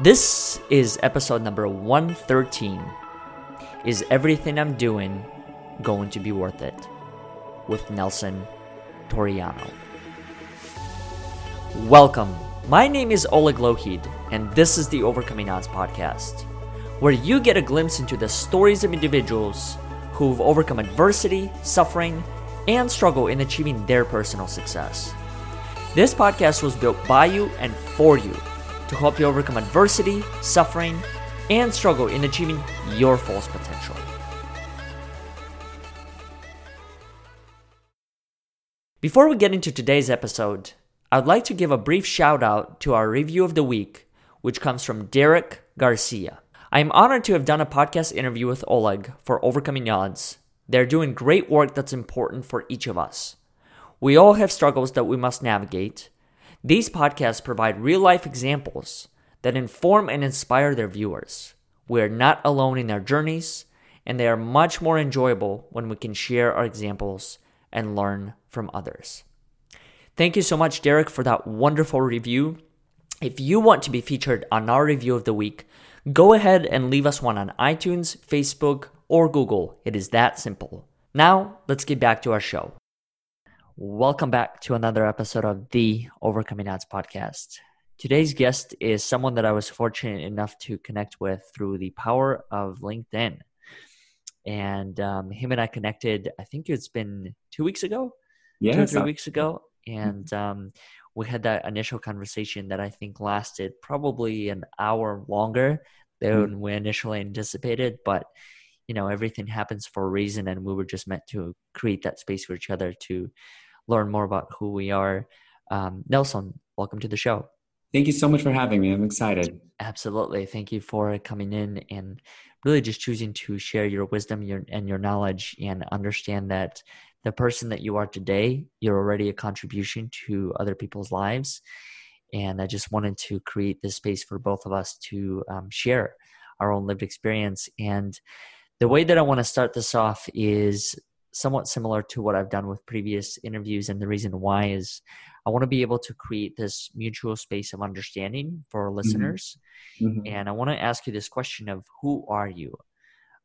This is episode number 113. Is everything I'm doing going to be worth it? With Nelson Toriano. Welcome. My name is Oleg Lohid, and this is the Overcoming Odds podcast, where you get a glimpse into the stories of individuals who've overcome adversity, suffering, and struggle in achieving their personal success. This podcast was built by you and for you to help you overcome adversity, suffering, and struggle in achieving your fullest potential. Before we get into today's episode, I'd like to give a brief shout out to our review of the week, which comes from Derek Garcia. I am honored to have done a podcast interview with Oleg for Overcoming Odds. They're doing great work that's important for each of us. We all have struggles that we must navigate. These podcasts provide real life examples that inform and inspire their viewers. We are not alone in our journeys, and they are much more enjoyable when we can share our examples and learn from others. Thank you so much, Derek, for that wonderful review. If you want to be featured on our review of the week, go ahead and leave us one on iTunes, Facebook, or Google. It is that simple. Now, let's get back to our show. Welcome back to another episode of the Overcoming Odds podcast. Today's guest is someone that I was fortunate enough to connect with through the power of LinkedIn. And um, him and I connected, I think it's been two weeks ago, yeah, two or three weeks ago. And um, we had that initial conversation that I think lasted probably an hour longer than mm-hmm. we initially anticipated. But you know everything happens for a reason and we were just meant to create that space for each other to learn more about who we are. Um, Nelson, welcome to the show. Thank you so much for having me. I'm excited. Absolutely. Thank you for coming in and really just choosing to share your wisdom your, and your knowledge and understand that the person that you are today, you're already a contribution to other people's lives. And I just wanted to create this space for both of us to um, share our own lived experience. And the way that I want to start this off is somewhat similar to what I've done with previous interviews. And the reason why is I want to be able to create this mutual space of understanding for mm-hmm. listeners. Mm-hmm. And I want to ask you this question of who are you?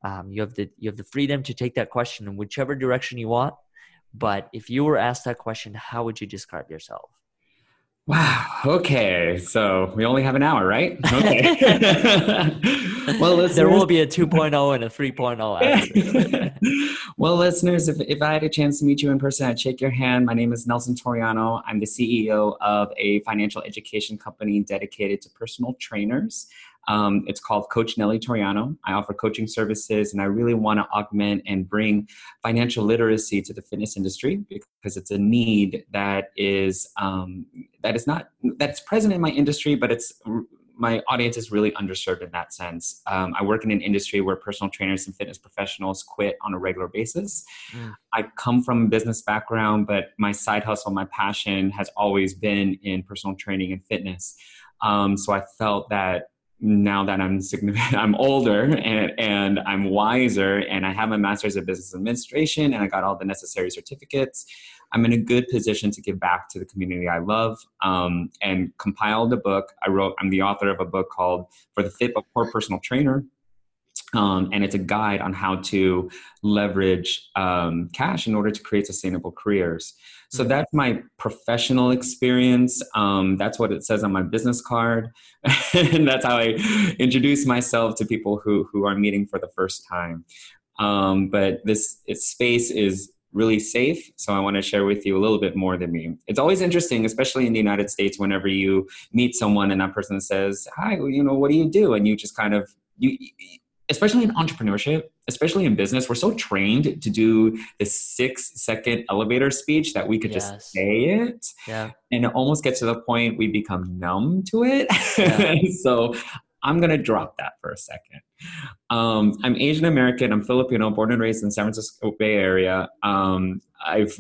Um, you have the you have the freedom to take that question in whichever direction you want. But if you were asked that question, how would you describe yourself? Wow. Okay. So we only have an hour, right? Okay. well, listeners, there will be a 2.0 and a 3.0. well, listeners, if, if I had a chance to meet you in person, I'd shake your hand. My name is Nelson Toriano. I'm the CEO of a financial education company dedicated to personal trainers. Um, it's called Coach Nelly Toriano. I offer coaching services, and I really want to augment and bring financial literacy to the fitness industry because it's a need that is um, that is not that's present in my industry, but it's my audience is really underserved in that sense. Um, I work in an industry where personal trainers and fitness professionals quit on a regular basis. Mm. I come from a business background, but my side hustle, my passion has always been in personal training and fitness. Um, so I felt that now that I'm significant, I'm older and, and I'm wiser and I have my master's of business administration and I got all the necessary certificates. I'm in a good position to give back to the community I love um, and compiled a book. I wrote, I'm the author of a book called For the Fit but Poor Personal Trainer. Um, and it's a guide on how to leverage um, cash in order to create sustainable careers. So mm-hmm. that's my professional experience. Um, that's what it says on my business card, and that's how I introduce myself to people who who are meeting for the first time. Um, but this space is really safe. So I want to share with you a little bit more than me. It's always interesting, especially in the United States, whenever you meet someone and that person says, "Hi, you know, what do you do?" and you just kind of you especially in entrepreneurship, especially in business, we're so trained to do the six second elevator speech that we could yes. just say it. Yeah. And it almost gets to the point we become numb to it. Yeah. so I'm going to drop that for a second. Um, I'm Asian American. I'm Filipino, born and raised in San Francisco Bay Area. Um, I've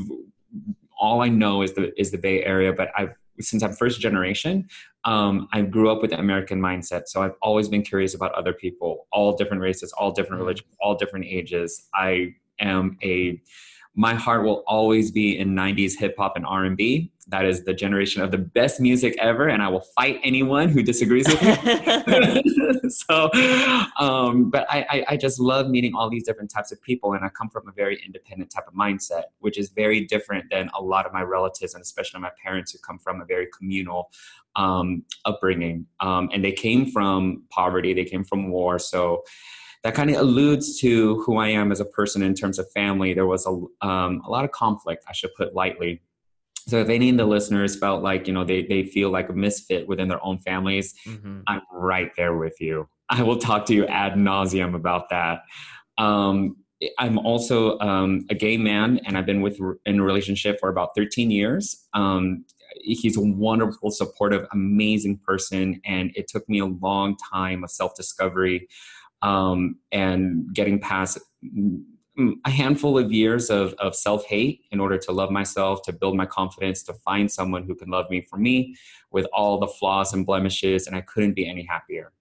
all I know is the is the Bay Area, but I've since I'm first generation, um, I grew up with the American mindset. So I've always been curious about other people, all different races, all different mm. religions, all different ages. I am a my heart will always be in 90s hip hop and R&B. That is the generation of the best music ever, and I will fight anyone who disagrees with me. so, um, but I, I, I just love meeting all these different types of people, and I come from a very independent type of mindset, which is very different than a lot of my relatives, and especially my parents who come from a very communal um, upbringing. Um, and they came from poverty, they came from war. So that kind of alludes to who I am as a person in terms of family. There was a, um, a lot of conflict, I should put lightly. So if any of the listeners felt like, you know, they, they feel like a misfit within their own families, mm-hmm. I'm right there with you. I will talk to you ad nauseum about that. Um, I'm also um, a gay man, and I've been with in a relationship for about 13 years. Um, he's a wonderful, supportive, amazing person, and it took me a long time of self discovery um, and getting past a handful of years of, of self hate in order to love myself, to build my confidence, to find someone who can love me for me with all the flaws and blemishes, and I couldn't be any happier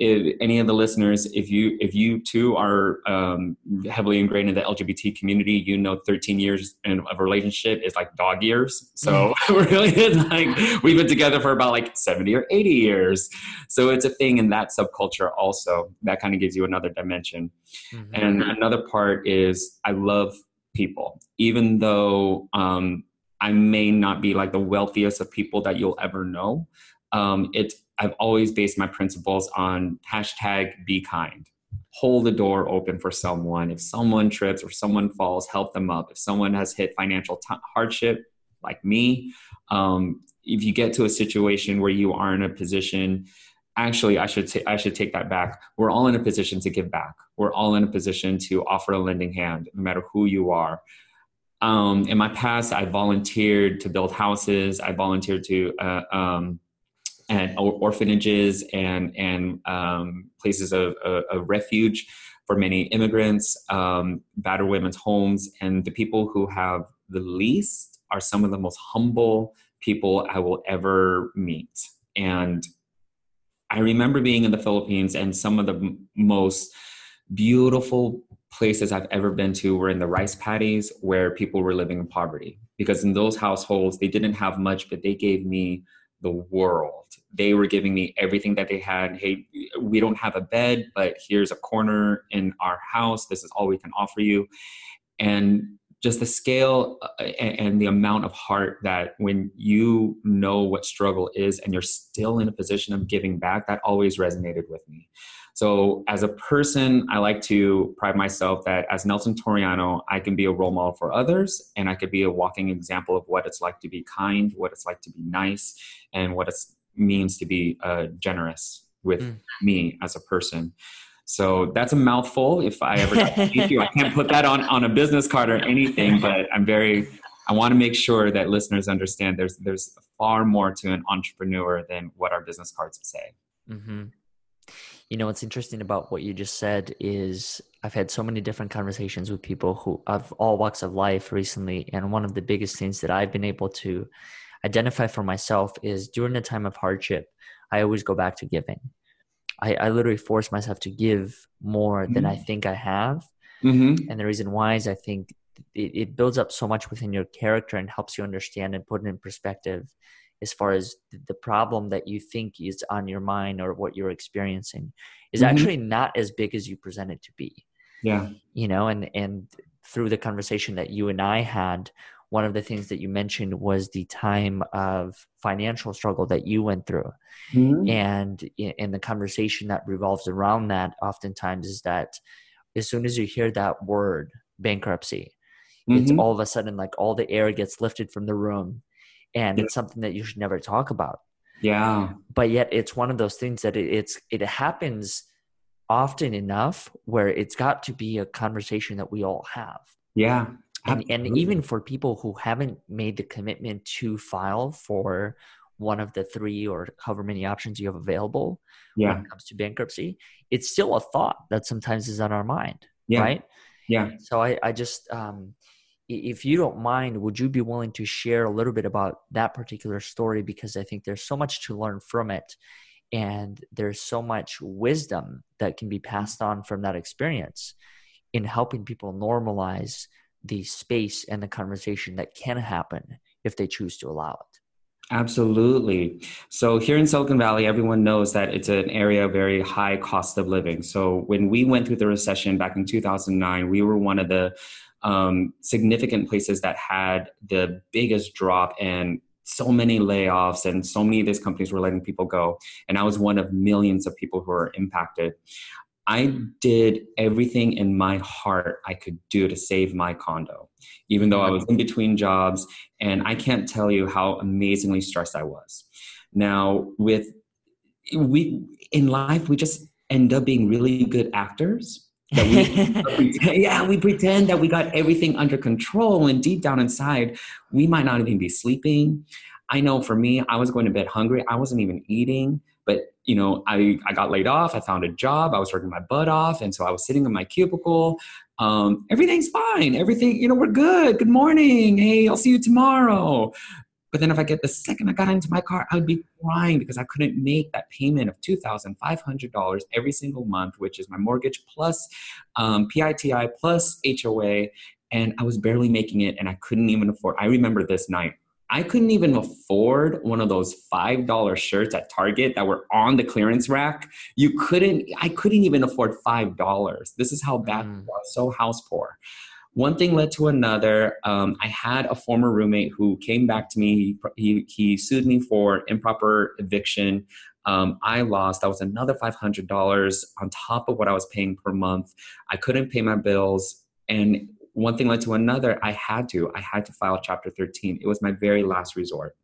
if any of the listeners, if you if you too are um, heavily ingrained in the LGBT community, you know 13 years of a relationship is like dog years. So really, it's like we've been together for about like 70 or 80 years. So it's a thing in that subculture also. That kind of gives you another dimension. Mm-hmm. And another part is I love people, even though um, I may not be like the wealthiest of people that you'll ever know. Um, it's I've always based my principles on hashtag be kind. Hold the door open for someone. If someone trips or someone falls, help them up. If someone has hit financial t- hardship, like me, um, if you get to a situation where you are in a position, actually, I should t- I should take that back. We're all in a position to give back. We're all in a position to offer a lending hand, no matter who you are. Um, in my past, I volunteered to build houses. I volunteered to uh, um, and orphanages and and um, places of, of, refuge for many immigrants, um, battered women's homes, and the people who have the least are some of the most humble people I will ever meet. And I remember being in the Philippines, and some of the m- most beautiful places I've ever been to were in the rice paddies where people were living in poverty. Because in those households, they didn't have much, but they gave me the world. They were giving me everything that they had. Hey, we don't have a bed, but here's a corner in our house. This is all we can offer you. And just the scale uh, and the amount of heart that when you know what struggle is and you're still in a position of giving back, that always resonated with me. So, as a person, I like to pride myself that as Nelson Toriano, I can be a role model for others and I could be a walking example of what it's like to be kind, what it's like to be nice, and what it means to be uh, generous with mm. me as a person. So that's a mouthful. If I ever meet you, I can't put that on, on a business card or anything, but I'm very, I want to make sure that listeners understand there's, there's far more to an entrepreneur than what our business cards say. Mm-hmm. You know, what's interesting about what you just said is I've had so many different conversations with people who of all walks of life recently. And one of the biggest things that I've been able to identify for myself is during a time of hardship, I always go back to giving. I, I literally force myself to give more mm-hmm. than I mm-hmm. think I have. Mm-hmm. And the reason why is I think it, it builds up so much within your character and helps you understand and put it in perspective as far as the problem that you think is on your mind or what you're experiencing is mm-hmm. actually not as big as you present it to be yeah you know and and through the conversation that you and i had one of the things that you mentioned was the time of financial struggle that you went through mm-hmm. and in the conversation that revolves around that oftentimes is that as soon as you hear that word bankruptcy mm-hmm. it's all of a sudden like all the air gets lifted from the room and yeah. it's something that you should never talk about yeah but yet it's one of those things that it, it's it happens often enough where it's got to be a conversation that we all have yeah and, and even for people who haven't made the commitment to file for one of the three or however many options you have available yeah. when it comes to bankruptcy it's still a thought that sometimes is on our mind yeah. right yeah so i, I just um, if you don't mind, would you be willing to share a little bit about that particular story? Because I think there's so much to learn from it. And there's so much wisdom that can be passed on from that experience in helping people normalize the space and the conversation that can happen if they choose to allow it. Absolutely. So here in Silicon Valley, everyone knows that it's an area of very high cost of living. So when we went through the recession back in 2009, we were one of the um, significant places that had the biggest drop and so many layoffs and so many of these companies were letting people go and i was one of millions of people who were impacted i did everything in my heart i could do to save my condo even though i was in between jobs and i can't tell you how amazingly stressed i was. Now with we in life we just end up being really good actors that we yeah we pretend that we got everything under control and deep down inside we might not even be sleeping. I know for me i was going to bed hungry. I wasn't even eating but you know i i got laid off i found a job i was working my butt off and so i was sitting in my cubicle um, everything's fine everything you know we're good good morning hey i'll see you tomorrow but then if I get the second I got into my car, I would be crying because I couldn't make that payment of $2,500 every single month, which is my mortgage plus um, PITI plus HOA. And I was barely making it and I couldn't even afford. I remember this night. I couldn't even afford one of those $5 shirts at Target that were on the clearance rack. You couldn't, I couldn't even afford $5. This is how bad mm. Was, so house poor one thing led to another. Um, I had a former roommate who came back to me. He, he, he sued me for improper eviction. Um, I lost. That was another $500 on top of what I was paying per month. I couldn't pay my bills. And one thing led to another. I had to. I had to file Chapter 13. It was my very last resort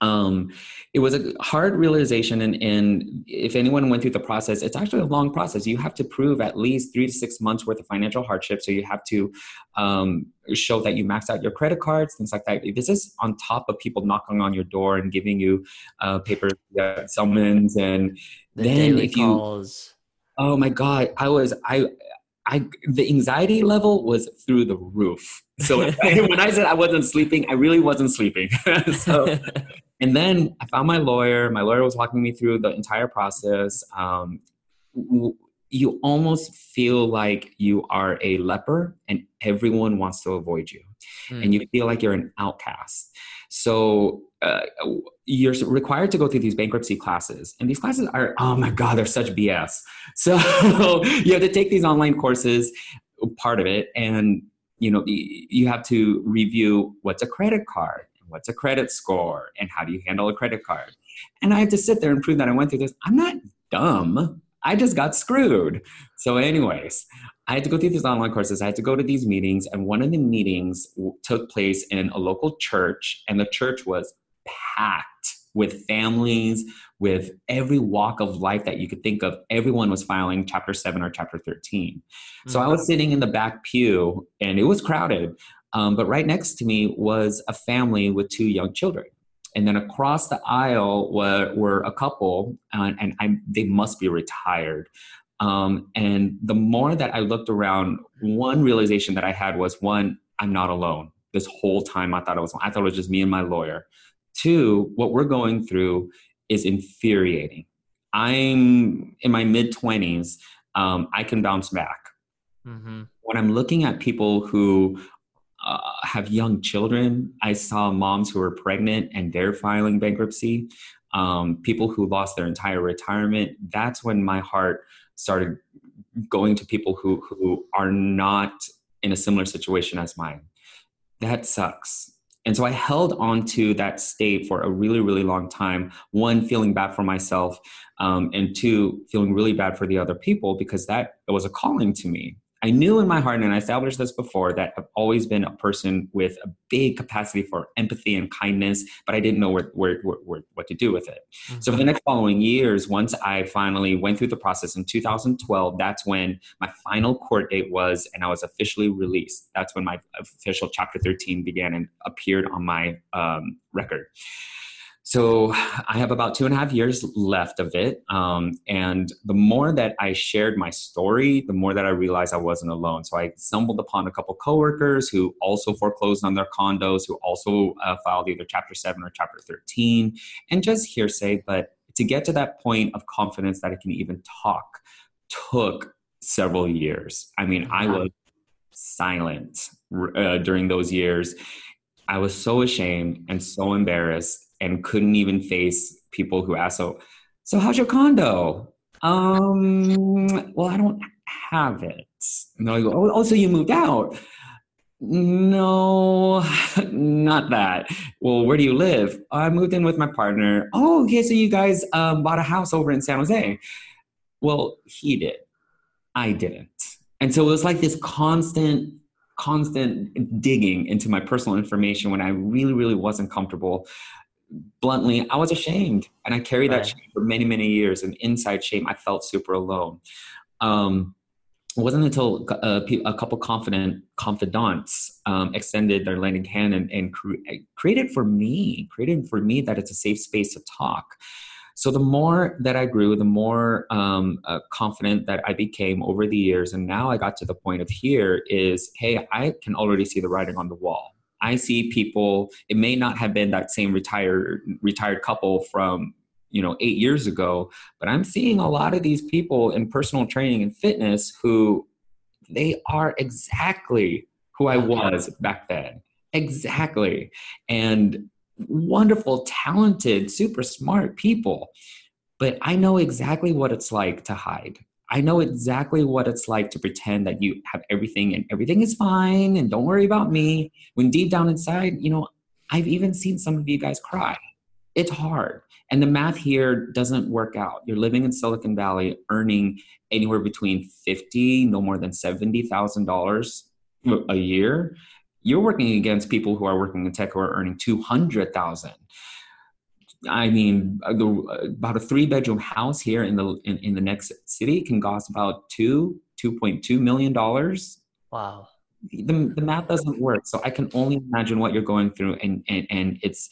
um, it was a hard realization and, and if anyone went through the process it's actually a long process you have to prove at least three to six months worth of financial hardship so you have to um, show that you maxed out your credit cards things like that this is on top of people knocking on your door and giving you uh, paper uh, summons and the then if you oh my god i was i I the anxiety level was through the roof. So when I said I wasn't sleeping, I really wasn't sleeping. so and then I found my lawyer. My lawyer was walking me through the entire process. Um, you almost feel like you are a leper and everyone wants to avoid you. Mm. And you feel like you're an outcast. So uh, you're required to go through these bankruptcy classes. And these classes are, oh my God, they're such BS. So you have to take these online courses, part of it. And you know, you have to review what's a credit card what's a credit score and how do you handle a credit card. And i had to sit there and prove that i went through this. I'm not dumb. I just got screwed. So anyways i had to go through these online courses. I had to go to these meetings. And one of the meetings took place in a local church. And the church was packed with families with every walk of life that you could think of everyone was filing chapter 7 or chapter 13 mm-hmm. so i was sitting in the back pew and it was crowded um, but right next to me was a family with two young children. And then across the aisle were, were a couple, uh, and I, they must be retired. Um, and the more that I looked around, one realization that I had was one, I'm not alone. This whole time I thought it was I thought it was just me and my lawyer. Two, what we're going through is infuriating. I'm in my mid 20s. Um, I can bounce back. Mm-hmm. When I'm looking at people who uh, have young children. I saw moms who were pregnant and they're filing bankruptcy. Um, people who lost their entire retirement. That's when my heart started going to people who who are not in a similar situation as mine. That sucks. And so I held on to that state for a really, really long time. One, feeling bad for myself, um, and two, feeling really bad for the other people because that was a calling to me. I knew in my heart, and I established this before, that I've always been a person with a big capacity for empathy and kindness, but I didn't know where, where, where, what to do with it. Mm-hmm. So for the next following years, once I finally went through the process in 2012, that's when my final court date was, and I was officially released. That's when my official Chapter 13 began and appeared on my um, record. So I have about two and a half years left of it. Um, and the more that I shared my story, the more that I realized I wasn't alone. So I stumbled upon a couple coworkers who also foreclosed on their condos, who also uh, filed either Chapter 7 or Chapter 13, and just hearsay. But to get to that point of confidence that I can even talk took several years. I mean, I was silent uh, during those years. I was so ashamed and so embarrassed and couldn't even face people who asked, "So, so how's your condo?" Um, well, I don't have it. And I go, "Oh, oh, so you moved out?" No, not that. Well, where do you live? I moved in with my partner. Oh, okay. So you guys um, bought a house over in San Jose. Well, he did. I didn't. And so it was like this constant, constant digging into my personal information when I really, really wasn't comfortable. Bluntly, I was ashamed. And I carried right. that shame for many, many years. And inside shame, I felt super alone. Um, it wasn't until uh, a couple confident confidants um, extended their lending hand and, and cre- created for me, created for me that it's a safe space to talk. So the more that I grew, the more um, uh, confident that I became over the years, and now I got to the point of here is, hey, I can already see the writing on the wall. I see people. It may not have been that same retired retired couple from you know eight years ago but i'm seeing a lot of these people in personal training and fitness who they are exactly who i was back then. Exactly. And wonderful talented super smart people. But i know exactly what it's like to hide I know exactly what it's like to pretend that you have everything and everything is fine and don't worry about me. When deep down inside, you know, I've even seen some of you guys cry. It's hard. And the math here doesn't work out. You're living in Silicon Valley earning anywhere between 50, no more than $70,000 hmm. a year. You're working against people who are working in tech who are earning 200,000. I mean, uh, about a three bedroom house here in the in, in the next city can cost about two, 2.2 million dollars. Wow. The, the math doesn't work. So I can only imagine what you're going through and, and, and it's,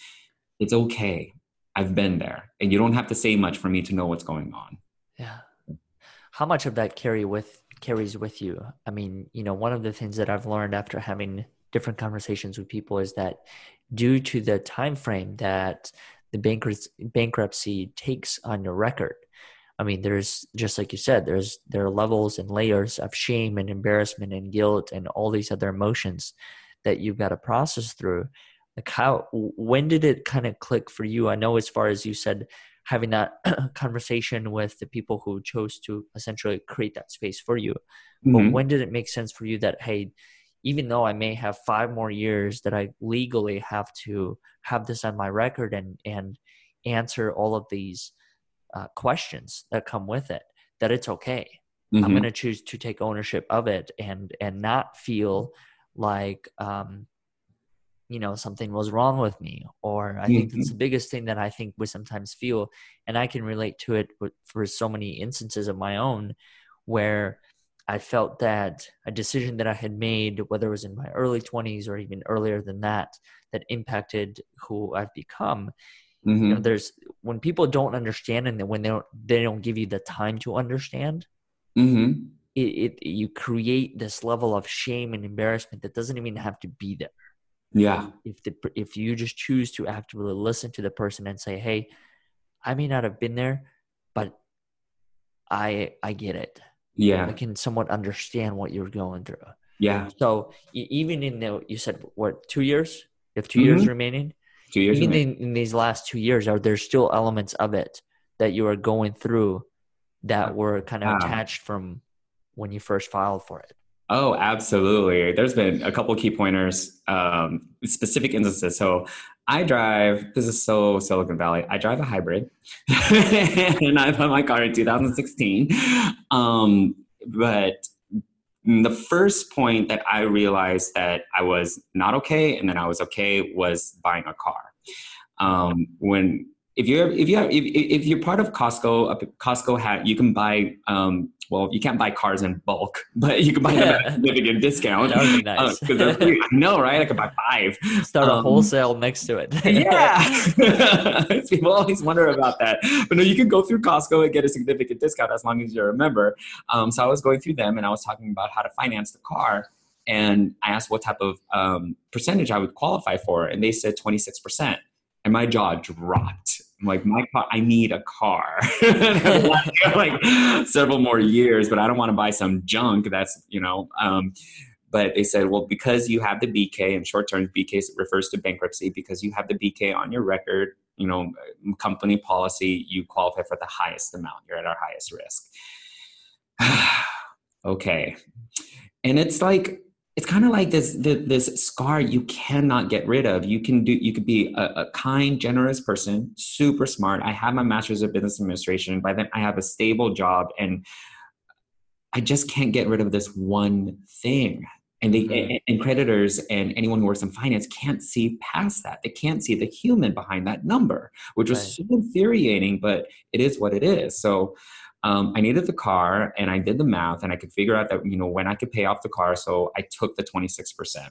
it's okay. I've been there, and you don't have to say much for me to know what's going on. Yeah. How much of that carry with carries with you? I mean, you know, one of the things that I've learned after having different conversations with people is that due to the time frame that the bankruptcy bankruptcy takes on your record, I mean, there's just like you said, there's there are levels and layers of shame and embarrassment and guilt and all these other emotions that you've got to process through. Like how when did it kind of click for you? I know as far as you said having that conversation with the people who chose to essentially create that space for you mm-hmm. but when did it make sense for you that hey even though i may have five more years that i legally have to have this on my record and and answer all of these uh, questions that come with it that it's okay mm-hmm. i'm going to choose to take ownership of it and and not feel like um you know something was wrong with me or i think that's the biggest thing that i think we sometimes feel and i can relate to it for so many instances of my own where i felt that a decision that i had made whether it was in my early 20s or even earlier than that that impacted who i've become mm-hmm. you know mm-hmm. there's when people don't understand and when they don't they don't give you the time to understand mm-hmm. it, it you create this level of shame and embarrassment that doesn't even have to be there yeah if the if you just choose to actively listen to the person and say hey i may not have been there but i i get it yeah. I can somewhat understand what you're going through. Yeah. So even in the you said what two years? You have 2 mm-hmm. years remaining? Two years even in, in, these last two years are there still elements of it that you are going through that were kind of attached from when you first filed for it Oh, absolutely. There's been a couple key pointers, um, specific instances. So I drive, this is so Silicon Valley. I drive a hybrid and I bought my car in 2016. Um, but the first point that I realized that I was not okay and then I was okay was buying a car. Um, when if you're if you have if, if you're part of Costco, Costco hat, you can buy um, well, you can't buy cars in bulk, but you can buy them at a significant discount. That would be uh, nice. Uh, I know, right? I could buy five. Start um, a wholesale next to it. yeah. People always wonder about that. But no, you can go through Costco and get a significant discount as long as you're a member. Um, so I was going through them and I was talking about how to finance the car. And I asked what type of um, percentage I would qualify for. And they said 26% and my jaw dropped. I'm like, my car, I need a car. like several more years, but I don't want to buy some junk that's, you know, um, but they said, well, because you have the BK in short term, BK refers to bankruptcy, because you have the BK on your record, you know, company policy, you qualify for the highest amount. You're at our highest risk. okay. And it's like, it's kind of like this, this, this scar you cannot get rid of. You can do you could be a, a, kind, generous person, super smart. I have my master's of business administration. By then, I have a stable job, and I just can't get rid of this one thing. And, they, mm-hmm. and, and creditors and anyone who works in finance can't see past that. They can't see the human behind that number, which was right. so infuriating, but it is what it is. So um, I needed the car and I did the math and I could figure out that, you know, when I could pay off the car. So I took the 26%.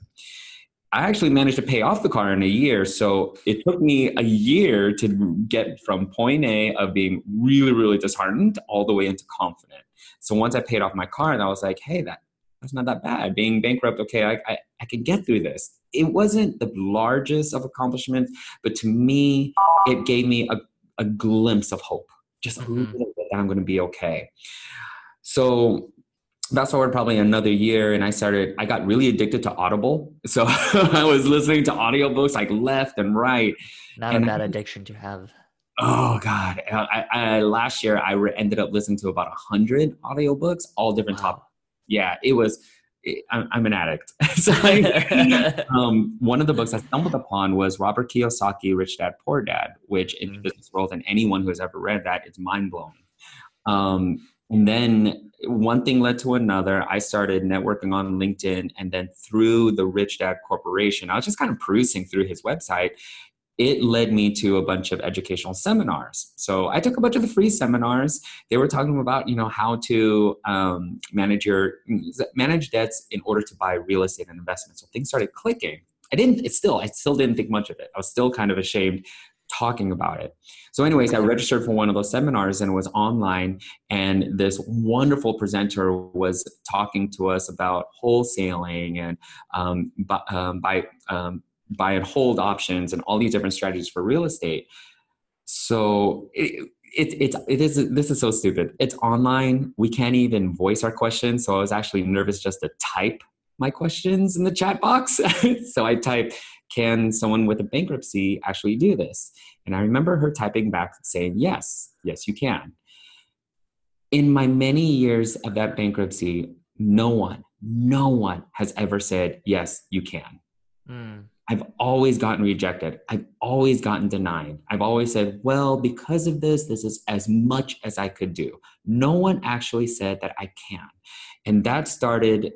I actually managed to pay off the car in a year. So it took me a year to get from point A of being really, really disheartened all the way into confident. So once I paid off my car, and I was like, hey, that that's not that bad. Being bankrupt, okay, I, I, I can get through this. It wasn't the largest of accomplishments, but to me, it gave me a, a glimpse of hope. Just a mm-hmm. little that I'm going to be okay. So fast forward probably another year and I started, I got really addicted to Audible. So I was listening to audiobooks like left and right. Not and a bad I, addiction to have. Oh God. I, I, last year I ended up listening to about a hundred audiobooks, all different wow. topics. Yeah, it was, I'm, I'm an addict. so I, um, one of the books I stumbled upon was Robert Kiyosaki, Rich Dad Poor Dad, which in mm-hmm. the business world and anyone who has ever read that, it's mind blowing. Um, and then one thing led to another. I started networking on LinkedIn, and then through the Rich Dad Corporation, I was just kind of perusing through his website. It led me to a bunch of educational seminars. So I took a bunch of the free seminars. They were talking about, you know, how to um, manage your manage debts in order to buy real estate and investment. So things started clicking. I didn't. It's still. I still didn't think much of it. I was still kind of ashamed talking about it. So, anyways, I registered for one of those seminars and it was online. And this wonderful presenter was talking to us about wholesaling and um, buy, um, buy, um, buy and hold options and all these different strategies for real estate. So, it, it, it, it is this is so stupid it's online we can't even voice our questions so i was actually nervous just to type my questions in the chat box so i typed can someone with a bankruptcy actually do this? And I remember her typing back saying, yes, yes, you can. In my many years of that bankruptcy, no one, no one has ever said, yes, you can. Mm. I've always gotten rejected. I've always gotten denied. I've always said, well, because of this, this is as much as I could do. No one actually said that I can. And that started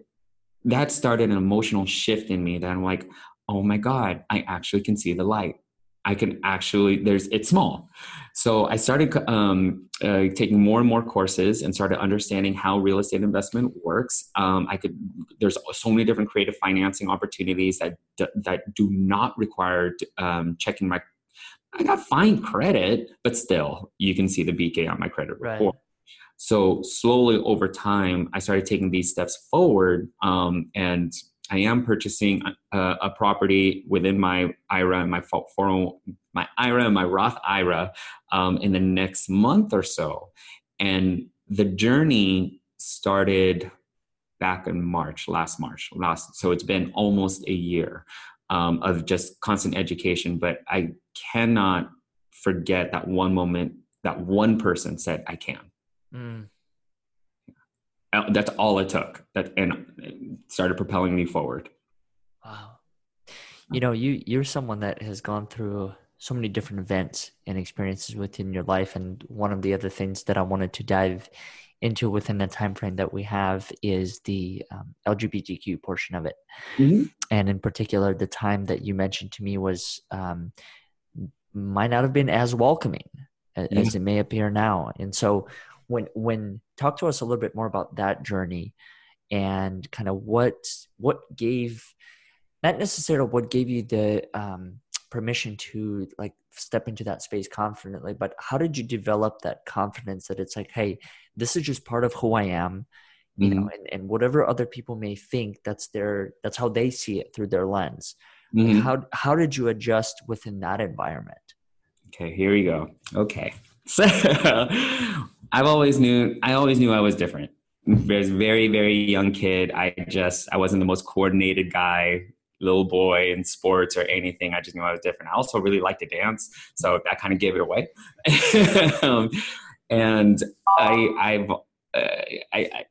that started an emotional shift in me that I'm like, oh my God, I actually can see the light. I can actually, there's, it's small. So I started um, uh, taking more and more courses and started understanding how real estate investment works. Um, I could, there's so many different creative financing opportunities that, that do not require um, checking my, I got fine credit, but still you can see the BK on my credit report. So slowly over time, I started taking these steps forward um, and I am purchasing a, a, property within my IRA and my 401, my IRA and my Roth IRA um, in the next month or so. And the journey started back in March, last March, last. So it's been almost a year um, of just constant education. But I cannot forget that one moment that one person said, "I can." Mm. That's all it took that and started propelling me forward wow you know you you're someone that has gone through so many different events and experiences within your life and one of the other things that i wanted to dive into within the time frame that we have is the um, lgbtq portion of it mm-hmm. and in particular the time that you mentioned to me was um, might not have been as welcoming yeah. as it may appear now and so when when talk to us a little bit more about that journey and kind of what what gave not necessarily what gave you the um, permission to like step into that space confidently but how did you develop that confidence that it's like hey this is just part of who i am you mm-hmm. know and, and whatever other people may think that's their that's how they see it through their lens mm-hmm. like how how did you adjust within that environment okay here we go okay so I've always knew I always knew I was different. was very very young kid. I just I wasn't the most coordinated guy little boy in sports or anything. I just knew I was different. I also really liked to dance, so that kind of gave it away. um, and I, I've, uh, I, I,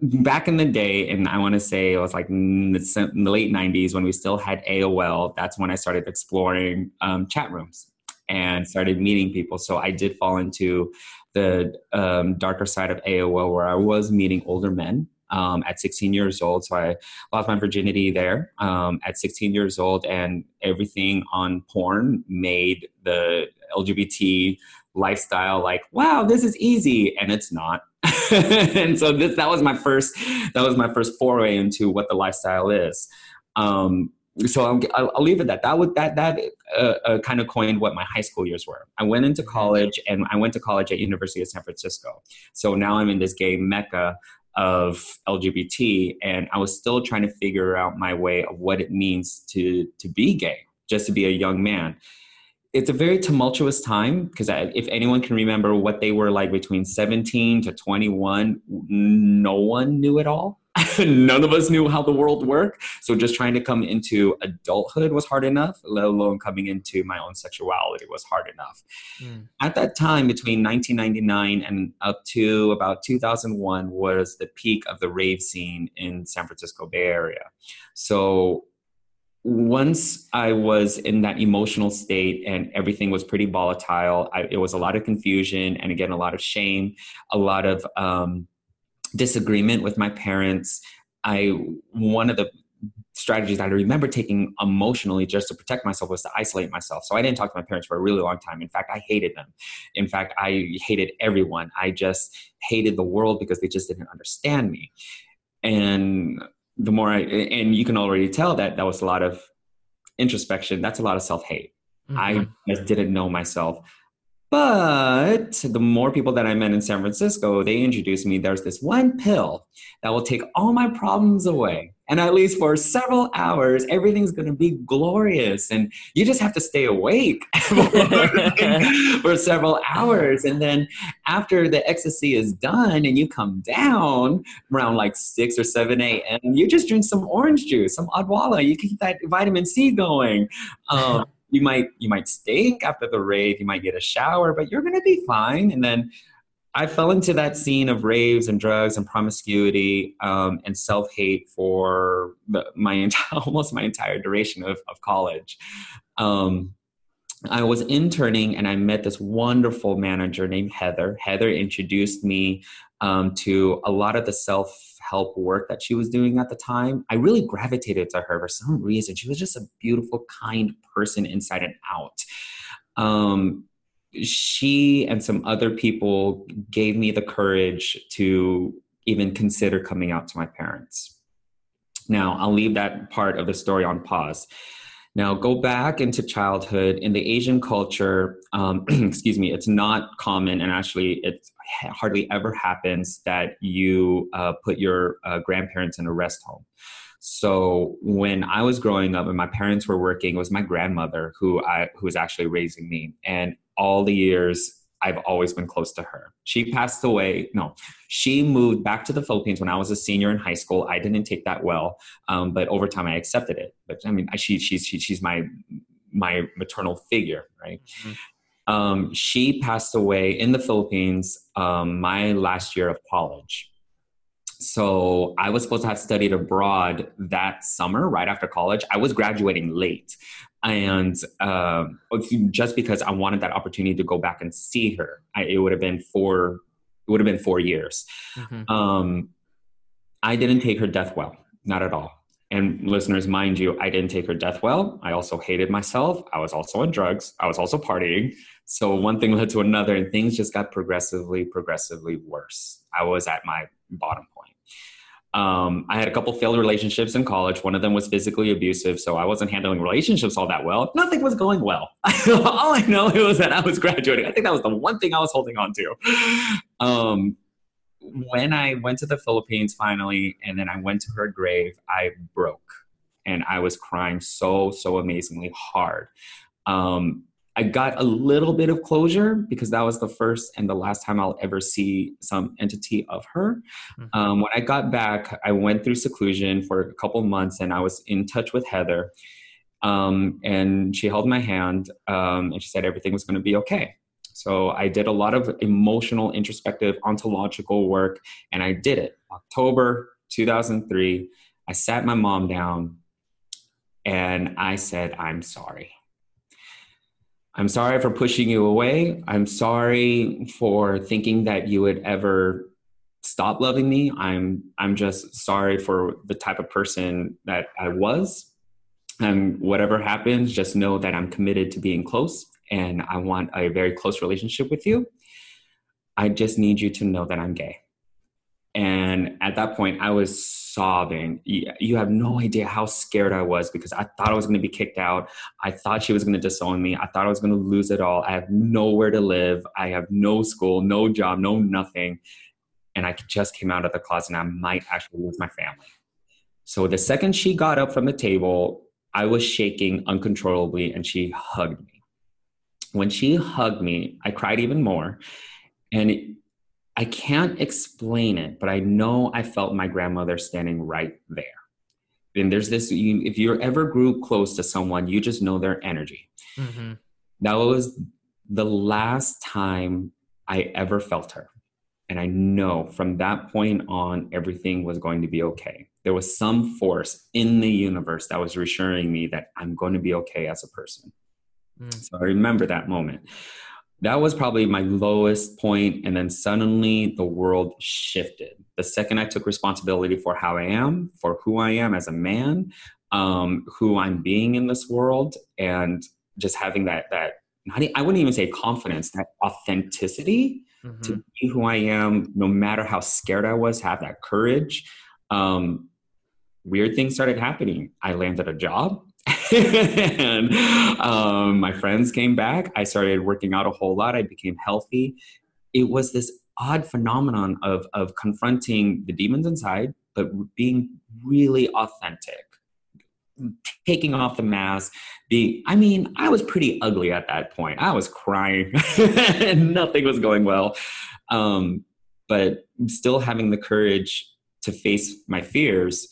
back in the day, and I want to say it was like in the, late '90s when we still had AOL. That's when I started exploring um, chat rooms and started meeting people. So I did fall into the um, darker side of AOL, where I was meeting older men um, at 16 years old. So I lost my virginity there um, at 16 years old, and everything on porn made the LGBT lifestyle like, wow, this is easy, and it's not. and so this that was my first that was my first foray into what the lifestyle is. Um, so I'll, I'll, leave it at that. That would that that uh, uh, kind of coined what my high school years were. I went into college, and I went to college at University of San Francisco. So now I'm in this gay mecca of LGBT, and I was still trying to figure out my way of what it means to to be gay, just to be a young man. It's a very tumultuous time because if anyone can remember what they were like between 17 to 21, no one knew it all. none of us knew how the world worked. So just trying to come into adulthood was hard enough, let alone coming into my own sexuality was hard enough. Mm. At that time, between 1999 and up to about 2001, was the peak of the rave scene in San Francisco Bay Area. So once I was in that emotional state and everything was pretty volatile, I, it was a lot of confusion and again, a lot of shame, a lot of um, disagreement with my parents. I one of the strategies that I remember taking emotionally just to protect myself was to isolate myself. So I didn't talk to my parents for a really long time. In fact, I hated them. In fact, I hated everyone. I just hated the world because they just didn't understand me. And the more I, and you can already tell that that was a lot of introspection. That's a lot of self hate. Mm-hmm. I just didn't know myself. But the more people that I met in San Francisco, they introduced me there's this one pill that will take all my problems away. And at least for several hours, everything's going to be glorious. And you just have to stay awake for several hours. And then after the ecstasy is done and you come down around like 6 or 7 a.m., you just drink some orange juice, some Odwalla. You keep that vitamin C going. Um, you might you might stink after the rave you might get a shower but you're going to be fine and then i fell into that scene of raves and drugs and promiscuity um, and self-hate for the, my entire almost my entire duration of, of college um, I was interning and I met this wonderful manager named Heather. Heather introduced me um, to a lot of the self help work that she was doing at the time, I really gravitated to her for some reason. She was just a beautiful, kind person inside and out. Um, she and some other people gave me the courage to even consider coming out to my parents. Now, I'll leave that part of the story on pause. Now, go back into childhood. In the Asian culture, um, excuse me, it's not common, and actually, it hardly ever happens that you uh, put your uh, grandparents in a rest home. So when I was growing up and my parents were working, it was my grandmother who I who was actually raising me, and all the years I've always been close to her. She passed away. No, she moved back to the Philippines when I was a senior in high school. I didn't take that well, um, but over time I accepted it. But I mean, she, she's she, she's my my maternal figure, right? Mm-hmm. Um, she passed away in the Philippines um, my last year of college. So I was supposed to have studied abroad that summer, right after college. I was graduating late and uh, just because I wanted that opportunity to go back and see her, I, it would have been four. It would have been four years. Mm-hmm. Um, I didn't take her death well, not at all. And listeners, mind you, I didn't take her death well. I also hated myself. I was also on drugs. I was also partying. So one thing led to another, and things just got progressively, progressively worse. I was at my bottom point. Um, I had a couple failed relationships in college. One of them was physically abusive, so I wasn't handling relationships all that well. Nothing was going well. all I know was that I was graduating. I think that was the one thing I was holding on to. Um, when I went to the Philippines finally, and then I went to her grave, I broke, and I was crying so so amazingly hard. Um, I got a little bit of closure because that was the first and the last time I'll ever see some entity of her. Mm-hmm. Um, when I got back, I went through seclusion for a couple months and I was in touch with Heather. Um, and she held my hand um, and she said everything was going to be okay. So I did a lot of emotional, introspective, ontological work, and I did it. October 2003, I sat my mom down and I said, I'm sorry. I'm sorry for pushing you away. I'm sorry for thinking that you would ever stop loving me. I'm I'm just sorry for the type of person that I was. And whatever happens, just know that I'm committed to being close and I want a very close relationship with you. I just need you to know that I'm gay. And at that point, I was sobbing. You have no idea how scared I was because I thought I was going to be kicked out. I thought she was going to disown me. I thought I was going to lose it all. I have nowhere to live. I have no school, no job, no nothing. And I just came out of the closet and I might actually lose my family. So the second she got up from the table, I was shaking uncontrollably and she hugged me. When she hugged me, I cried even more. And I can't explain it, but I know I felt my grandmother standing right there. And there's this, you, if you ever grew close to someone, you just know their energy. Mm-hmm. That was the last time I ever felt her. And I know from that point on, everything was going to be okay. There was some force in the universe that was reassuring me that I'm going to be okay as a person. Mm. So I remember that moment that was probably my lowest point and then suddenly the world shifted. The second i took responsibility for how i am for who i am as a man um, who i'm being in this world and just having that that not, i wouldn't even say confidence that authenticity mm-hmm. to be who i am no matter how scared i was have that courage. Um, weird things started happening. I landed a job and um, my friends came back. I started working out a whole lot. I became healthy. It was this odd phenomenon of, of confronting the demons inside, but being really authentic, taking off the mask. Being, I mean, I was pretty ugly at that point. I was crying, and nothing was going well. Um, but still having the courage to face my fears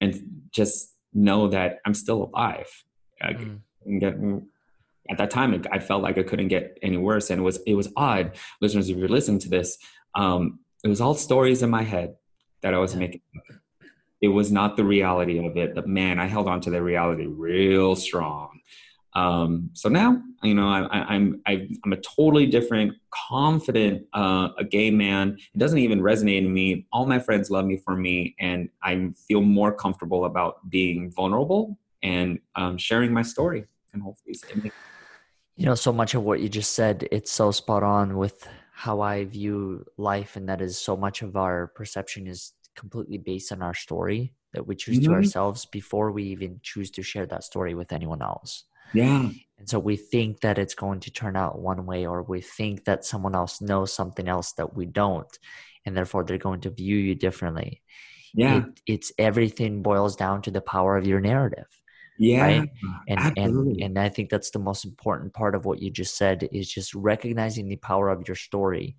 and just know that I'm still alive. Mm. Get, at that time, I felt like I couldn't get any worse, and it was it was odd, listeners. If you're listening to this, um, it was all stories in my head that I was yeah. making. It was not the reality of it, but man, I held on to the reality real strong. Um, so now, you know, I, I, I'm I'm a totally different, confident, uh, a gay man. It doesn't even resonate in me. All my friends love me for me, and I feel more comfortable about being vulnerable and um, sharing my story. And hopefully, you know, so much of what you just said, it's so spot on with how I view life, and that is so much of our perception is completely based on our story that we choose mm-hmm. to ourselves before we even choose to share that story with anyone else. Yeah. And so we think that it's going to turn out one way, or we think that someone else knows something else that we don't, and therefore they're going to view you differently. Yeah. It, it's everything boils down to the power of your narrative. Yeah. Right? And, absolutely. and and I think that's the most important part of what you just said is just recognizing the power of your story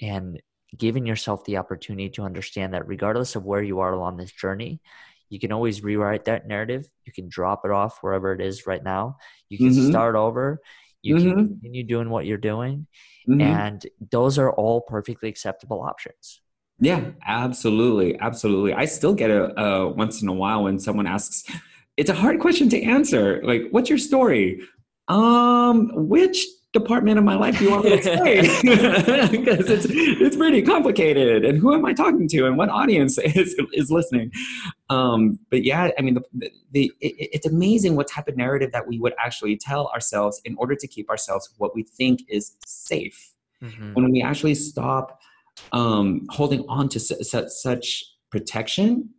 and giving yourself the opportunity to understand that regardless of where you are along this journey, you can always rewrite that narrative. You can drop it off wherever it is right now. You can mm-hmm. start over. You mm-hmm. can continue doing what you're doing. Mm-hmm. And those are all perfectly acceptable options. Yeah, absolutely. Absolutely. I still get a, uh, once in a while when someone asks, it's a hard question to answer. Like, what's your story? Um, which department of my life do you want me to say? because it's it's pretty complicated. And who am I talking to? And what audience is is listening? Um, but yeah, I mean, the, the, the it, it's amazing what type of narrative that we would actually tell ourselves in order to keep ourselves what we think is safe. Mm-hmm. When we actually stop um, holding on to su- su- such protection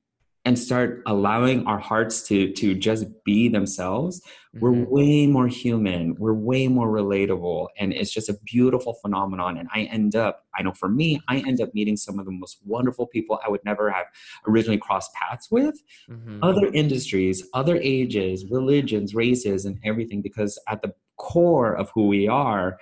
and start allowing our hearts to to just be themselves mm-hmm. we're way more human we're way more relatable and it's just a beautiful phenomenon and i end up i know for me i end up meeting some of the most wonderful people i would never have originally crossed paths with mm-hmm. other industries other ages religions races and everything because at the core of who we are,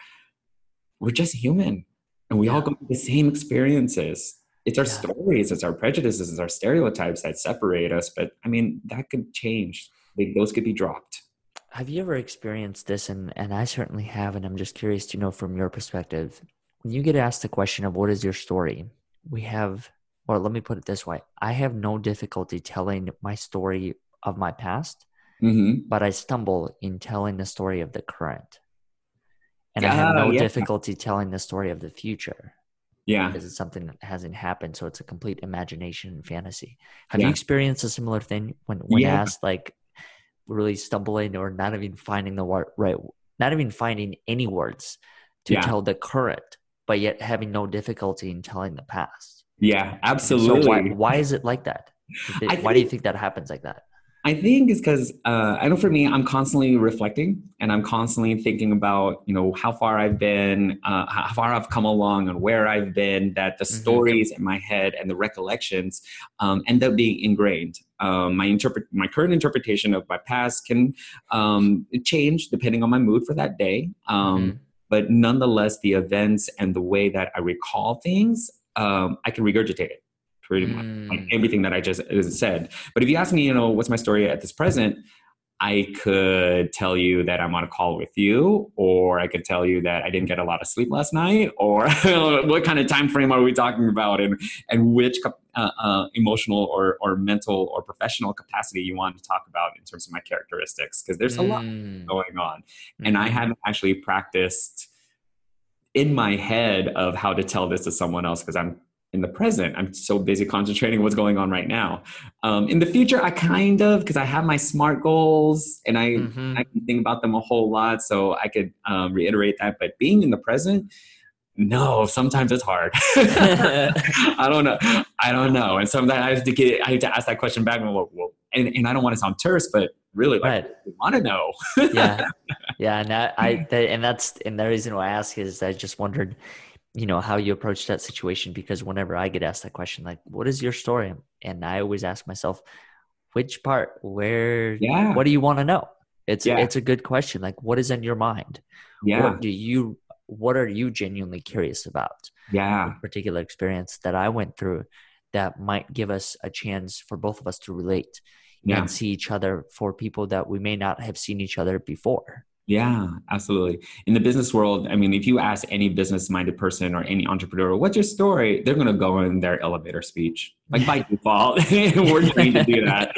we're just human and we Yeah. all go through the same experiences. It's our Yeah. stories, it's our prejudices, it's our stereotypes that separate us. But I mean, that could change. Like, those could be dropped. Have you ever experienced this? And, and I certainly have. And I'm just curious to know from your perspective. When you get asked the question of what is your story, we have, or let me put it this way I have no difficulty telling my story of my past, hmm but I stumble in telling the story of the current. And I Ah, have no yeah. difficulty telling the story of the future Yeah. because it's something that hasn't happened. So it's a complete imagination and fantasy. Have you experienced a similar thing when, when Yeah. asked, like really stumbling or not even finding the wor- right, not even finding any words to Yeah. tell the current, but yet having no difficulty in telling the past? Yeah, So absolutely. why, why is it like that why do you think- think that happens like that? I think it's because uh, I know for me, I'm constantly reflecting and I'm constantly thinking about, you know, how far I've been, uh, how far I've come along and where I've been, that the Mhm. stories in my head and the recollections um, end up being ingrained. Um, my interpret, my current interpretation of my past can um, change depending on my mood for that day. Um, Mhm. But nonetheless, the events and the way that I recall things, um, I can regurgitate it pretty much like Mm. everything that I just uh, said. But if you ask me, you know, what's my story at this present, I could tell you that I'm on a call with you, or I could tell you that I didn't get a lot of sleep last night, or what kind of time frame are we talking about, and and which uh, uh, emotional or or mental or professional capacity you want to talk about in terms of my characteristics, because there's a lot Mm. going on, and I Mhm. haven't actually practiced in my head of how to tell this to someone else because I'm in the present. I'm so busy concentrating what's going on right now. Um, in the future, I kind of because I have my SMART goals and I Mhm. I can think about them a whole lot, so I could um, reiterate that. But being in the present, no, sometimes it's hard. I don't know. I don't know. And sometimes I have to get I have to ask that question back and well, well and, and I don't want to sound terse, but really like Right. I want to know. yeah yeah and I, I that, and that's and the reason why i ask is i just wondered you know how you approach that situation because whenever i get asked that question like what is your story and i always ask myself which part where Yeah. what do you want to know it's Yeah. it's a good question like what is in your mind Yeah. what do you what are you genuinely curious about Yeah. a particular experience that i went through that might give us a chance for both of us to relate Yeah. and see each other for people that we may not have seen each other before Yeah, absolutely. In the business world, I mean, if you ask any business minded person or any entrepreneur, what's your story? They're going to go in their elevator speech. Like by default, we're trained to do that.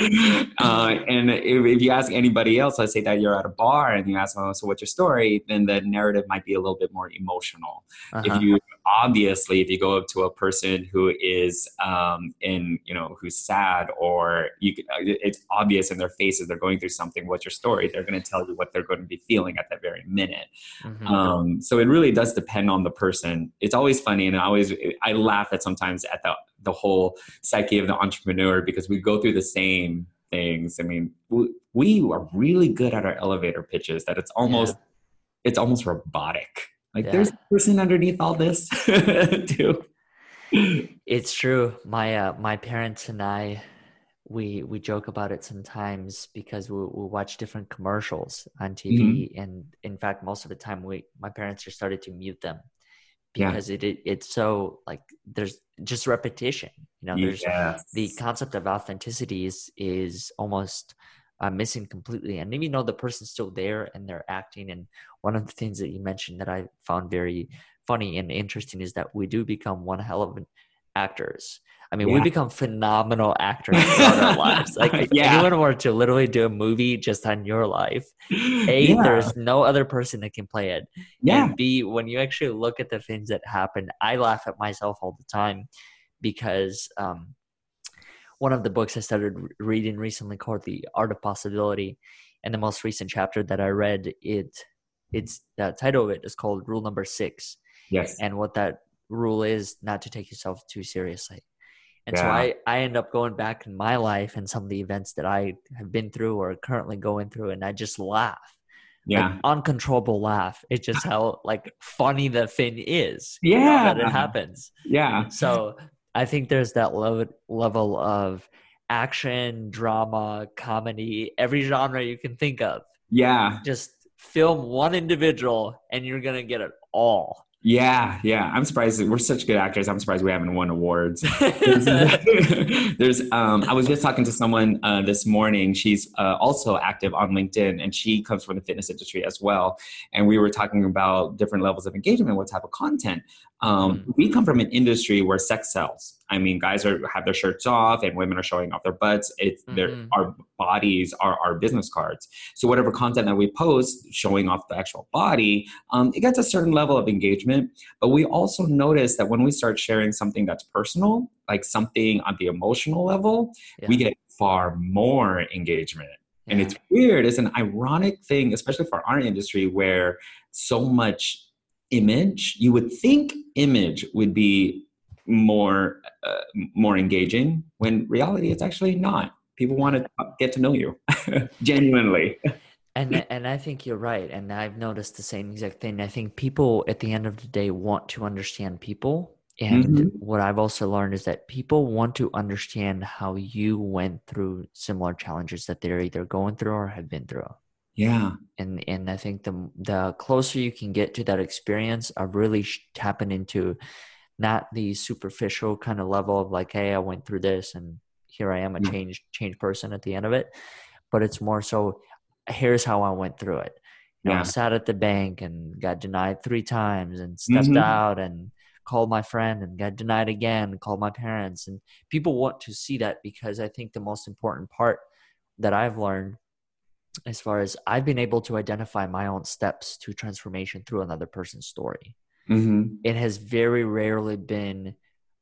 Uh, and if, if you ask anybody else, let's say that you're at a bar and you ask, oh, so what's your story? Then the narrative might be a little bit more emotional. Uh-huh. If you obviously, if you go up to a person who is um, in, you know, who's sad or you, uh, it's obvious in their faces they're going through something. What's your story? They're going to tell you what they're going to be feeling at that very minute. Mhm. Um, so it really does depend on the person. It's always funny, and I always I laugh at sometimes at the the whole psyche of the entrepreneur because we go through the same things. I mean, we, we are really good at our elevator pitches that it's almost it's almost robotic. Like Yeah. there's a person underneath all this too. It's true. My uh, my parents and I, we we joke about it sometimes because we we watch different commercials on TV, Mm-hmm. and in fact, most of the time, we my parents just started to mute them Yeah. because it, it it's so like there's just repetition. You know, there's Yes. the concept of authenticity is is almost uh, missing completely. And even though the person's still there and they're acting, and one of the things that you mentioned that I found very funny and interesting is that we do become one hell of an actors. I mean, we become phenomenal actors throughout our lives. Like, if Yeah. anyone were to literally do a movie just on your life, a yeah. there's no other person that can play it. yeah. And B, when you actually look at the things that happen, I laugh at myself all the time because um, one of the books I started reading recently called The Art of Possibility, and the most recent chapter that I read, it it's the title of it is called Rule Number Six, yes. and what that rule is not to take yourself too seriously. And so I, I end up going back in my life and some of the events that I have been through or currently going through, and I just laugh Yeah. like, uncontrollable laugh. It's just how like funny the thing is. Yeah. that it happens. yeah. So I think there's that level level of action, drama, comedy, every genre you can think of. Yeah. Just film one individual and you're gonna get it all. Yeah, yeah. I'm surprised we're such good actors. I'm surprised we haven't won awards. there's, um, I was just talking to someone uh, this morning. She's uh, also active on LinkedIn, and she comes from the fitness industry as well. And we were talking about different levels of engagement, what type of content. Um, mm. We come from an industry where sex sells. I mean, guys are have their shirts off, and women are showing off their butts. It's mm-hmm. their our bodies are our business cards. So whatever content that we post showing off the actual body, um, it gets a certain level of engagement. But we also notice that when we start sharing something that's personal, like something on the emotional level, yeah. we get far more engagement. Yeah. And it's weird. It's an ironic thing, especially for our industry, where so much image you would think image would be more uh, more engaging when reality it's actually not people want to get to know you genuinely and and i think you're right and i've noticed the same exact thing i think people at the end of the day want to understand people and mm-hmm. what i've also learned is that people want to understand how you went through similar challenges that they're either going through or have been through yeah. And and I think the the closer you can get to that experience of really tapping into not the superficial kind of level of like, hey, I went through this and here I am a changed changed person at the end of it, but it's more so here's how I went through it. You know. I sat at the bank and got denied three times and stepped mm-hmm. out and called my friend and got denied again, and called my parents. And people want to see that because I think the most important part that I've learned as far as I've been able to identify my own steps to transformation through another person's story. Mm-hmm. It has very rarely been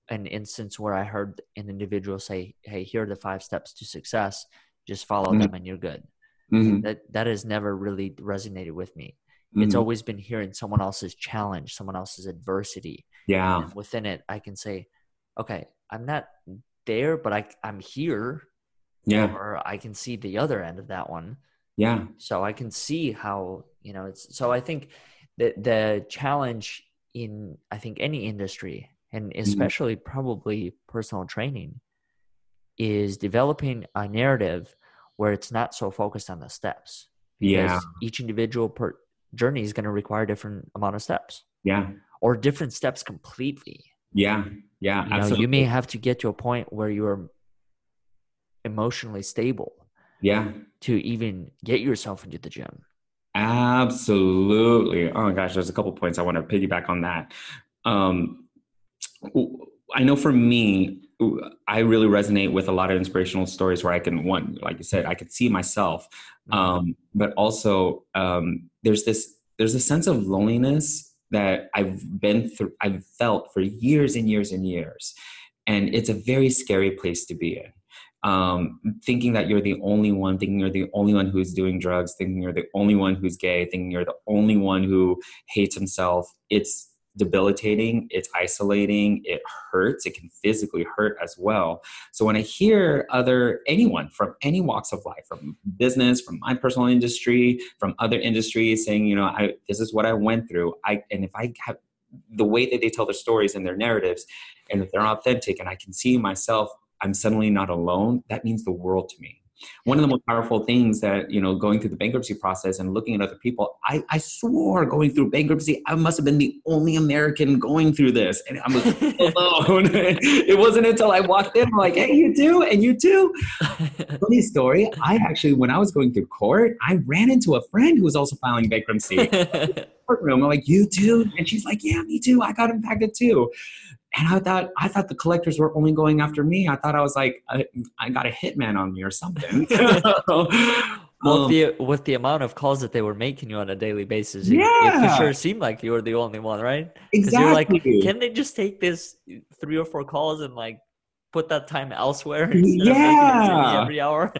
an instance where I heard an individual say, "Hey, here are the five steps to success. Just follow mm-hmm. them, and you're good." Mm-hmm. That that has never really resonated with me. It's mm-hmm. always been hearing someone else's challenge, someone else's adversity. Yeah. And within it, I can say, "Okay, I'm not there, but I I'm here." Yeah. Or I can see the other end of that one yeah. So I can see how, you know, it's so I think that the challenge in I think any industry and mm-hmm. especially mm-hmm. probably personal training is developing a narrative where it's not so focused on the steps. yeah. Each individual per journey is going to require a different amount of steps. Yeah. Or different steps completely. Yeah. Yeah. You absolutely. know, you may have to get to a point where you're emotionally stable yeah. To even get yourself into the gym. Absolutely. Oh my gosh, there's a couple points I want to piggyback on that. Um, I know for me, I really resonate with a lot of inspirational stories where I can one, like you said, I could see myself, mm-hmm. um, but also um, there's this there's a sense of loneliness that I've been through, I've felt for years and years and years, and it's a very scary place to be in um, thinking that you're the only one, thinking you're the only one who's doing drugs, thinking you're the only one who's gay, thinking you're the only one who hates himself. It's debilitating, it's isolating, it hurts, it can physically hurt as well. So when I hear other anyone from any walks of life, from business, from my personal industry, from other industries saying, you know, I this is what I went through. I and if I have the way that they tell their stories and their narratives, and if they're authentic and I can see myself I'm suddenly not alone, that means the world to me. One of the most powerful things that, you know, going through the bankruptcy process and looking at other people, I, I swore going through bankruptcy, I must have been the only American going through this. And I was alone. it wasn't until I walked in, I'm like, hey, you too, and you too. Funny story. I actually, when I was going through court, I ran into a friend who was also filing bankruptcy. courtroom. I'm like, you too? And she's like, yeah, me too. I got impacted too and I thought I thought the collectors were only going after me. I thought I was like I, I got a hitman on me or something. well, um, the with the amount of calls that they were making you on a daily basis, it, yeah. it for sure seemed like you were the only one, right? Exactly. You're like, can they just take this three or four calls and like put that time elsewhere yeah. every hour.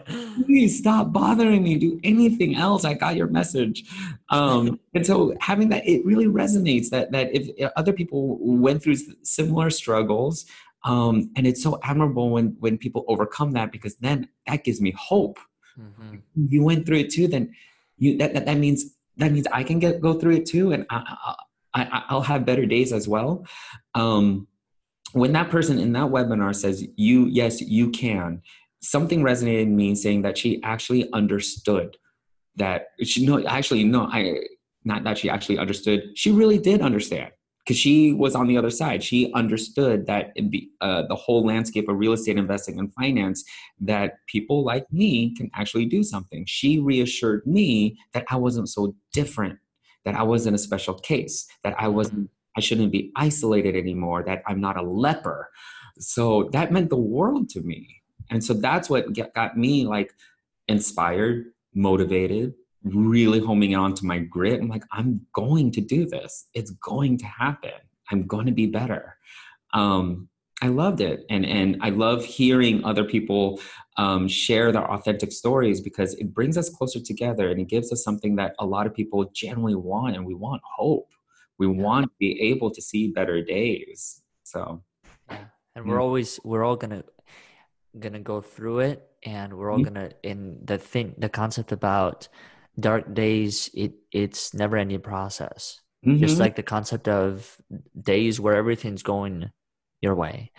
Please stop bothering me. Do anything else. I got your message. Um, and so having that, it really resonates that that if other people went through similar struggles, um, and it's so admirable when when people overcome that because then that gives me hope. Mm-hmm. You went through it too. Then you that, that that means that means I can get go through it too, and I, I, I will have better days as well. Um, when that person in that webinar says you yes you can something resonated in me saying that she actually understood that she no actually no I not that she actually understood. She really did understand because she was on the other side. She understood that uh, the whole landscape of real estate investing and finance, that people like me can actually do something. She reassured me that I wasn't so different, that I wasn't a special case, that I wasn't, I shouldn't be isolated anymore, that I'm not a leper. So that meant the world to me. And so that's what got me like inspired, motivated, really homing on to my grit. I'm like, I'm going to do this. It's going to happen. I'm going to be better. Um, I loved it, and and I love hearing other people um, share their authentic stories because it brings us closer together, and it gives us something that a lot of people generally want, and we want hope. We want to be able to see better days. So, yeah, and we're always we're all gonna gonna go through it, and we're all mm-hmm. gonna in the thing the concept about dark days it it's never ending process mm-hmm. just like the concept of days where everything's going your way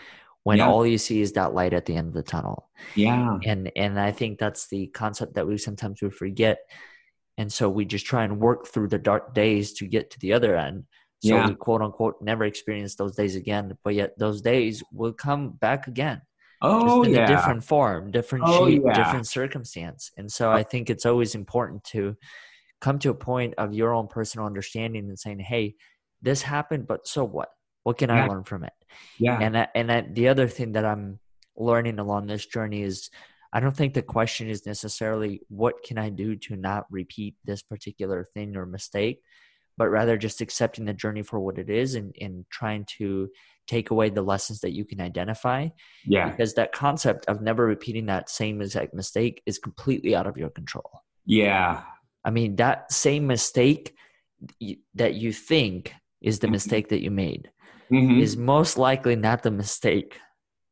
when yeah. all you see is that light at the end of the tunnel yeah and and i think that's the concept that we sometimes we forget and so we just try and work through the dark days to get to the other end so yeah. we quote unquote never experience those days again but yet those days will come back again Oh, just in yeah. a different form, different oh, shape, yeah. different circumstance. And so I think it's always important to come to a point of your own personal understanding and saying, "Hey, this happened, but so what? What can yeah. I learn from it?" Yeah. And that, and that, the other thing that I'm learning along this journey is I don't think the question is necessarily what can I do to not repeat this particular thing or mistake, but rather just accepting the journey for what it is and, and trying to take away the lessons that you can identify. Yeah. Because that concept of never repeating that same exact mistake is completely out of your control. Yeah. I mean, that same mistake that you think is the mm-hmm. mistake that you made mm-hmm. is most likely not the mistake.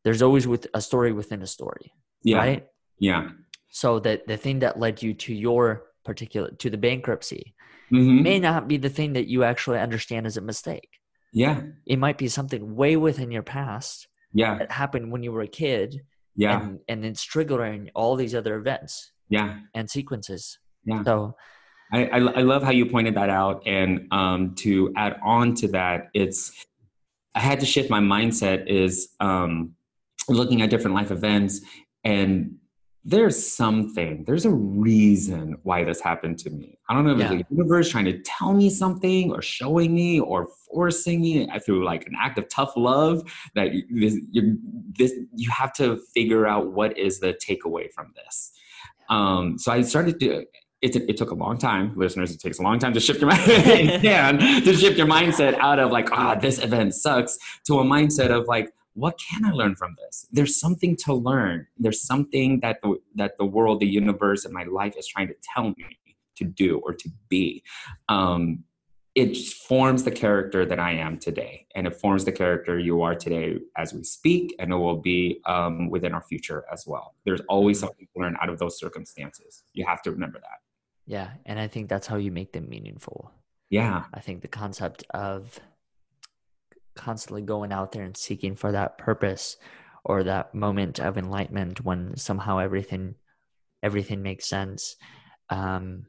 There's always with a story within a story. Yeah. Right? Yeah. So that the thing that led you to your particular to the bankruptcy mm-hmm. may not be the thing that you actually understand as a mistake. Yeah. It might be something way within your past. Yeah. That happened when you were a kid. Yeah. And, and it's triggering all these other events. Yeah. And sequences. Yeah. So I, I, I love how you pointed that out. And um, to add on to that, it's, I had to shift my mindset is um, looking at different life events and there's something, there's a reason why this happened to me. I don't know if yeah. it's the universe trying to tell me something or showing me or forcing me through like an act of tough love that this, this you have to figure out what is the takeaway from this. Um, so I started to it, it, took a long time, listeners. It takes a long time to shift your mind, to shift your mindset out of like, ah, oh, this event sucks, to a mindset of like, what can I learn from this? There's something to learn. There's something that the, that the world, the universe, and my life is trying to tell me to do or to be. Um, it forms the character that I am today, and it forms the character you are today as we speak, and it will be um, within our future as well. There's always something to learn out of those circumstances. You have to remember that. Yeah, and I think that's how you make them meaningful. Yeah, I think the concept of constantly going out there and seeking for that purpose or that moment of enlightenment when somehow everything everything makes sense. Um,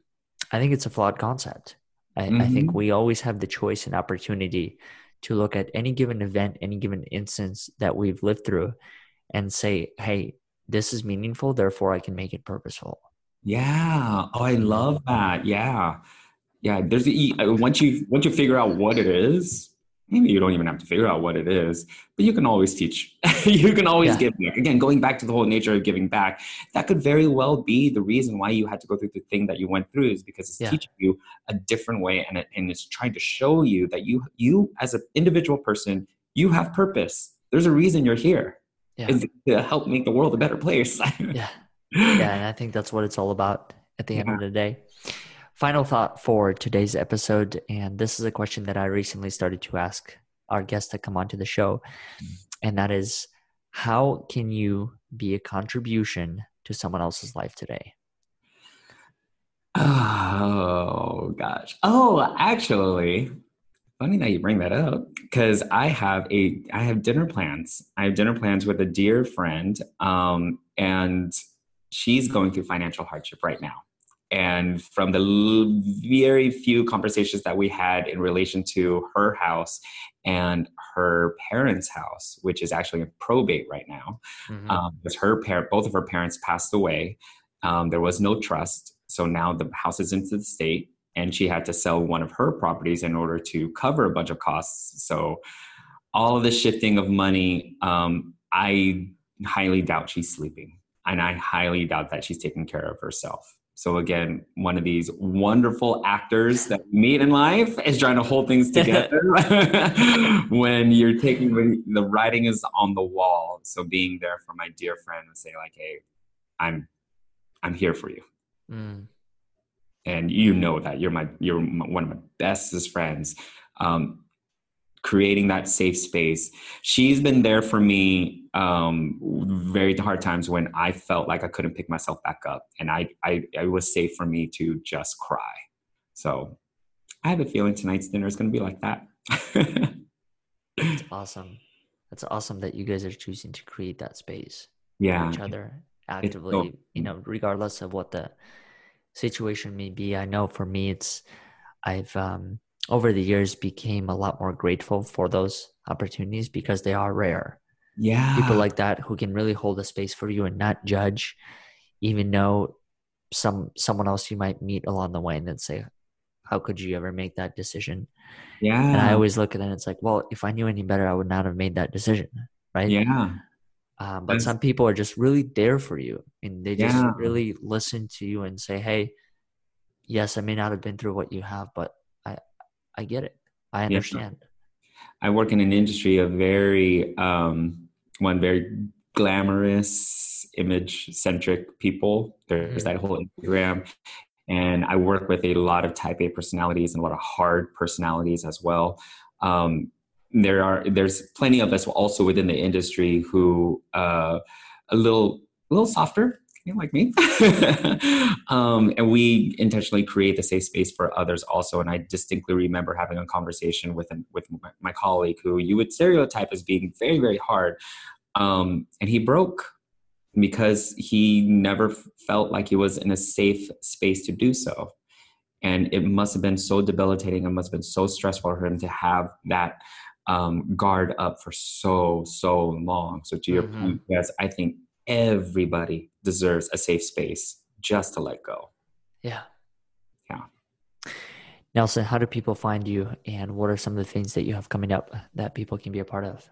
i think it's a flawed concept. I, mm-hmm. I, think mm-hmm. we always have the choice and opportunity to look at any given event any given instance that we've lived through and say hey this is meaningful therefore i can make it purposeful. Yeah. Oh i love that. Yeah. Yeah. There's the once you once you figure out what it is maybe you don't even have to figure out what it is but you can always teach. You can always yeah. give back. Again going back to the whole nature of giving back that could very well be the reason why you had to go through the thing that you went through is because it's yeah. teaching you a different way and, it, and it's trying to show you that you you as an individual person you have purpose. There's a reason you're here. Yeah. to help make the world a better place. Yeah. Yeah and i think that's what it's all about at the end of the day Final thought for today's episode, and this is a question that I recently started to ask our guests that come onto the show, and that is how can you be a contribution to someone else's life today? Oh gosh. Oh, actually, funny that you bring that up because I have a I have dinner plans. I have dinner plans with a dear friend, um, and she's going through financial hardship right now And from the l- very few conversations that we had in relation to her house and her parents' house, which is actually in probate right now, mm-hmm. um, because her parent, both of her parents passed away. Um, there was no trust, so now the house is into the state, and she had to sell one of her properties in order to cover a bunch of costs. So all of the shifting of money, um, I highly doubt she's sleeping, and I highly doubt that she's taking care of herself. So again, one of these wonderful actors that we meet in life is trying to hold things together when you're taking when the writing is on the wall. So being there for my dear friend and say like, "Hey, I'm, I'm here for you," mm. and you know that you're my you're one of my bestest friends. Um, creating that safe space. She's been there for me um, very hard times when I felt like I couldn't pick myself back up, and I, I it was safe for me to just cry. So I have a feeling tonight's dinner is going to be like that. That's awesome. That's awesome that you guys are choosing to create that space yeah. for each other actively. you know, regardless of what the situation may be. I know for me, it's I've um, over the years became a lot more grateful for those opportunities because they are rare. Yeah. People like that who can really hold a space for you and not judge, even though some someone else you might meet along the way and then say, How could you ever make that decision? Yeah. And I always look at it and it's like, well, if I knew any better, I would not have made that decision. Right. Yeah. Um, but That's... some people are just really there for you and they just yeah. really listen to you and say, Hey, yes, I may not have been through what you have, but I get it. I understand. I work in an industry of very um, one very glamorous, image centric people. There's that whole Instagram, and I work with a lot of Type A personalities and a lot of hard personalities as well. Um, there are there's plenty of us also within the industry who uh, a little a little softer like me. um, and we intentionally create the safe space for others also. And I distinctly remember having a conversation with an, with my, my, colleague who you would stereotype as being very, very hard. Um, and he broke because he never felt like he was in a safe space to do so. And it must have been so debilitating. It must have been so stressful for him to have that um, guard up for so, so long. So to your mm-hmm. point, yes, I think everybody deserves a safe space just to let go. Yeah. Yeah. Nelson, how do people find you and what are some of the things that you have coming up that people can be a part of?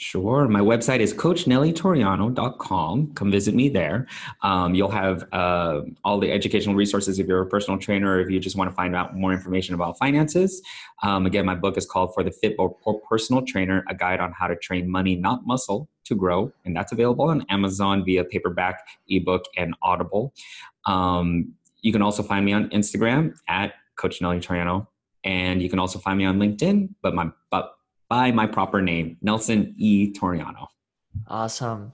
Sure. My website is coachnellytoriano.com. Come visit me there. Um, you'll have uh, all the educational resources if you're a personal trainer or if you just want to find out more information about finances. Um, again, my book is called For the Fit or Personal Trainer A Guide on How to Train Money, Not Muscle, to Grow. And that's available on Amazon via paperback, ebook, and Audible. Um, you can also find me on Instagram at Coach Nelly. And you can also find me on LinkedIn, but my but by my proper name, Nelson E. Toriano. Awesome.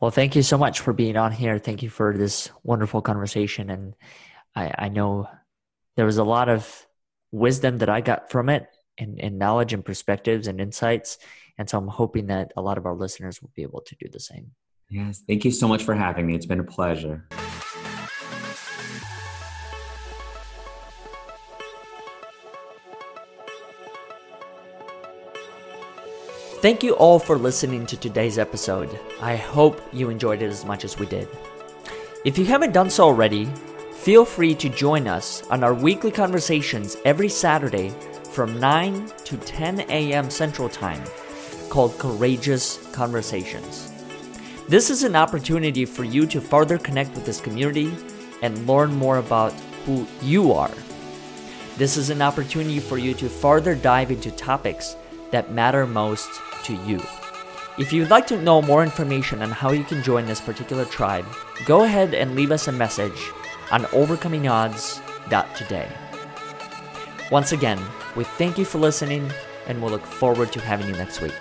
Well, thank you so much for being on here. Thank you for this wonderful conversation. And I, I know there was a lot of wisdom that I got from it and, and knowledge and perspectives and insights. And so I'm hoping that a lot of our listeners will be able to do the same. Yes. Thank you so much for having me. It's been a pleasure. Thank you all for listening to today's episode. I hope you enjoyed it as much as we did. If you haven't done so already, feel free to join us on our weekly conversations every Saturday from 9 to 10 a.m. Central Time called Courageous Conversations. This is an opportunity for you to further connect with this community and learn more about who you are. This is an opportunity for you to further dive into topics that matter most to you. If you'd like to know more information on how you can join this particular tribe, go ahead and leave us a message on overcomingodds.today. Once again, we thank you for listening and we'll look forward to having you next week.